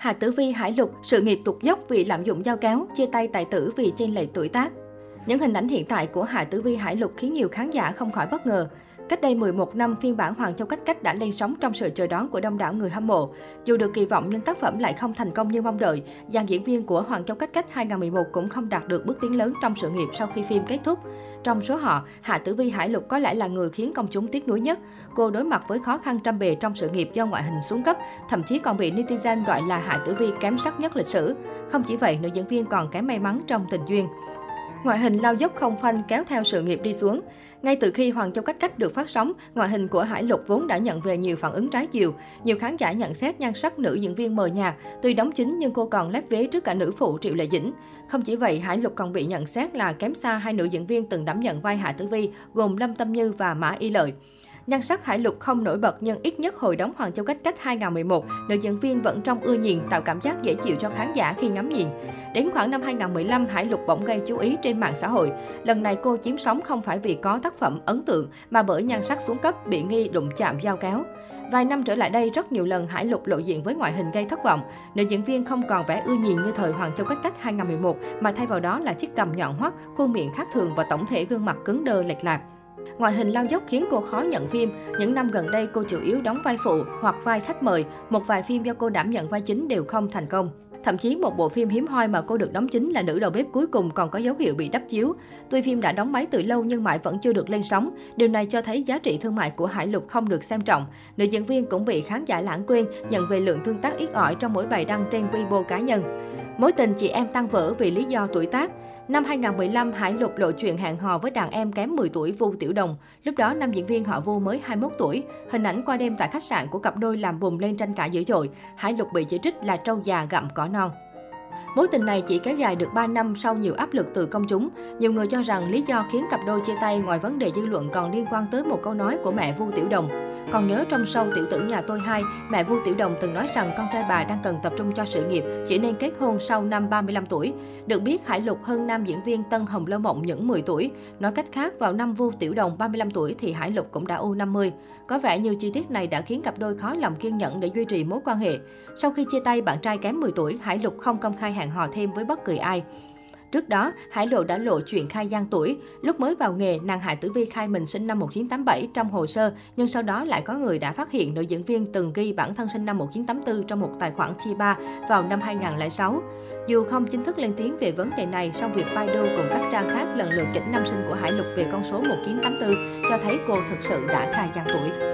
Hà Tử Vi Hải Lục, sự nghiệp tụt dốc vì lạm dụng giao cáo, chia tay tài tử vì chênh lệch tuổi tác. Những hình ảnh hiện tại của Hà Tử Vi Hải Lục khiến nhiều khán giả không khỏi bất ngờ. Cách đây 11 năm, phiên bản Hoàng Châu Cách Cách đã lên sóng trong sự chờ đón của đông đảo người hâm mộ. Dù được kỳ vọng nhưng tác phẩm lại không thành công như mong đợi. Dàn diễn viên của Hoàng Châu Cách Cách 2011 cũng không đạt được bước tiến lớn trong sự nghiệp sau khi phim kết thúc. Trong số họ, Hạ Tử Vi Hải Lục có lẽ là người khiến công chúng tiếc nuối nhất. Cô đối mặt với khó khăn trăm bề trong sự nghiệp do ngoại hình xuống cấp, thậm chí còn bị netizen gọi là Hạ Tử Vi kém sắc nhất lịch sử. Không chỉ vậy, nữ diễn viên còn kém may mắn trong tình duyên. Ngoại hình lao dốc không phanh kéo theo sự nghiệp đi xuống. Ngay từ khi Hoàng Châu Cách Cách được phát sóng, ngoại hình của Hải Lục vốn đã nhận về nhiều phản ứng trái chiều. Nhiều khán giả nhận xét nhan sắc nữ diễn viên mờ nhạt, tuy đóng chính nhưng cô còn lép vế trước cả nữ phụ Triệu Lệ Dĩnh. Không chỉ vậy, Hải Lục còn bị nhận xét là kém xa hai nữ diễn viên từng đảm nhận vai Hạ Tử Vi, gồm Lâm Tâm Như và Mã Y Lợi. Nhan sắc Hải Lục không nổi bật nhưng ít nhất hồi đóng Hoàng Châu Cách Cách 2011, nữ diễn viên vẫn trong ưa nhìn, tạo cảm giác dễ chịu cho khán giả khi ngắm nhìn. Đến khoảng năm 2015, Hải Lục bỗng gây chú ý trên mạng xã hội. Lần này cô chiếm sóng không phải vì có tác phẩm ấn tượng mà bởi nhan sắc xuống cấp bị nghi đụng chạm dao kéo. Vài năm trở lại đây, rất nhiều lần Hải Lục lộ diện với ngoại hình gây thất vọng. Nữ diễn viên không còn vẻ ưa nhìn như thời Hoàng Châu Cách Cách 2011, mà thay vào đó là chiếc cằm nhọn hoắt, khuôn miệng khác thường và tổng thể gương mặt cứng đơ lệch lạc. Ngoại hình lao dốc khiến cô khó nhận phim. Những năm gần đây cô chủ yếu đóng vai phụ hoặc vai khách mời. Một vài phim do cô đảm nhận vai chính đều không thành công. Thậm chí một bộ phim hiếm hoi mà cô được đóng chính là nữ đầu bếp cuối cùng còn có dấu hiệu bị đắp chiếu. Tuy phim đã đóng máy từ lâu nhưng mãi vẫn chưa được lên sóng. Điều này cho thấy giá trị thương mại của Hải Lục không được xem trọng. Nữ diễn viên cũng bị khán giả lãng quên, nhận về lượng tương tác ít ỏi trong mỗi bài đăng trên Weibo cá nhân. Mối tình chị em tăng vỡ vì lý do tuổi tác. Năm 2015, Hải Lục lộ chuyện hẹn hò với đàn em kém 10 tuổi Vu Tiểu Đồng. Lúc đó, nam diễn viên họ Vu mới 21 tuổi. Hình ảnh qua đêm tại khách sạn của cặp đôi làm bùng lên tranh cãi dữ dội. Hải Lục bị chỉ trích là trâu già gặm cỏ non. Mối tình này chỉ kéo dài được 3 năm sau nhiều áp lực từ công chúng. Nhiều người cho rằng lý do khiến cặp đôi chia tay ngoài vấn đề dư luận còn liên quan tới một câu nói của mẹ Vu Tiểu Đồng. Còn nhớ trong sâu Tiểu tử nhà tôi hai, mẹ Vu Tiểu Đồng từng nói rằng con trai bà đang cần tập trung cho sự nghiệp, chỉ nên kết hôn sau năm 35 tuổi. Được biết, Hải Lục hơn nam diễn viên Tân Hồng Lơ Mộng những 10 tuổi. Nói cách khác, vào năm Vu Tiểu Đồng 35 tuổi thì Hải Lục cũng đã u 50. Có vẻ như chi tiết này đã khiến cặp đôi khó lòng kiên nhẫn để duy trì mối quan hệ. Sau khi chia tay bạn trai kém 10 tuổi, Hải Lục không công khai hẹn hò thêm với bất kỳ ai. Trước đó, Hải Lộ đã lộ chuyện khai gian tuổi. Lúc mới vào nghề, nàng Hải Tử Vi khai mình sinh năm 1987 trong hồ sơ, nhưng sau đó lại có người đã phát hiện nữ diễn viên từng ghi bản thân sinh năm 1984 trong một tài khoản T3 vào năm 2006. Dù không chính thức lên tiếng về vấn đề này, song việc Baidu cùng các trang khác lần lượt chỉnh năm sinh của Hải Lục về con số 1984 cho thấy cô thực sự đã khai gian tuổi.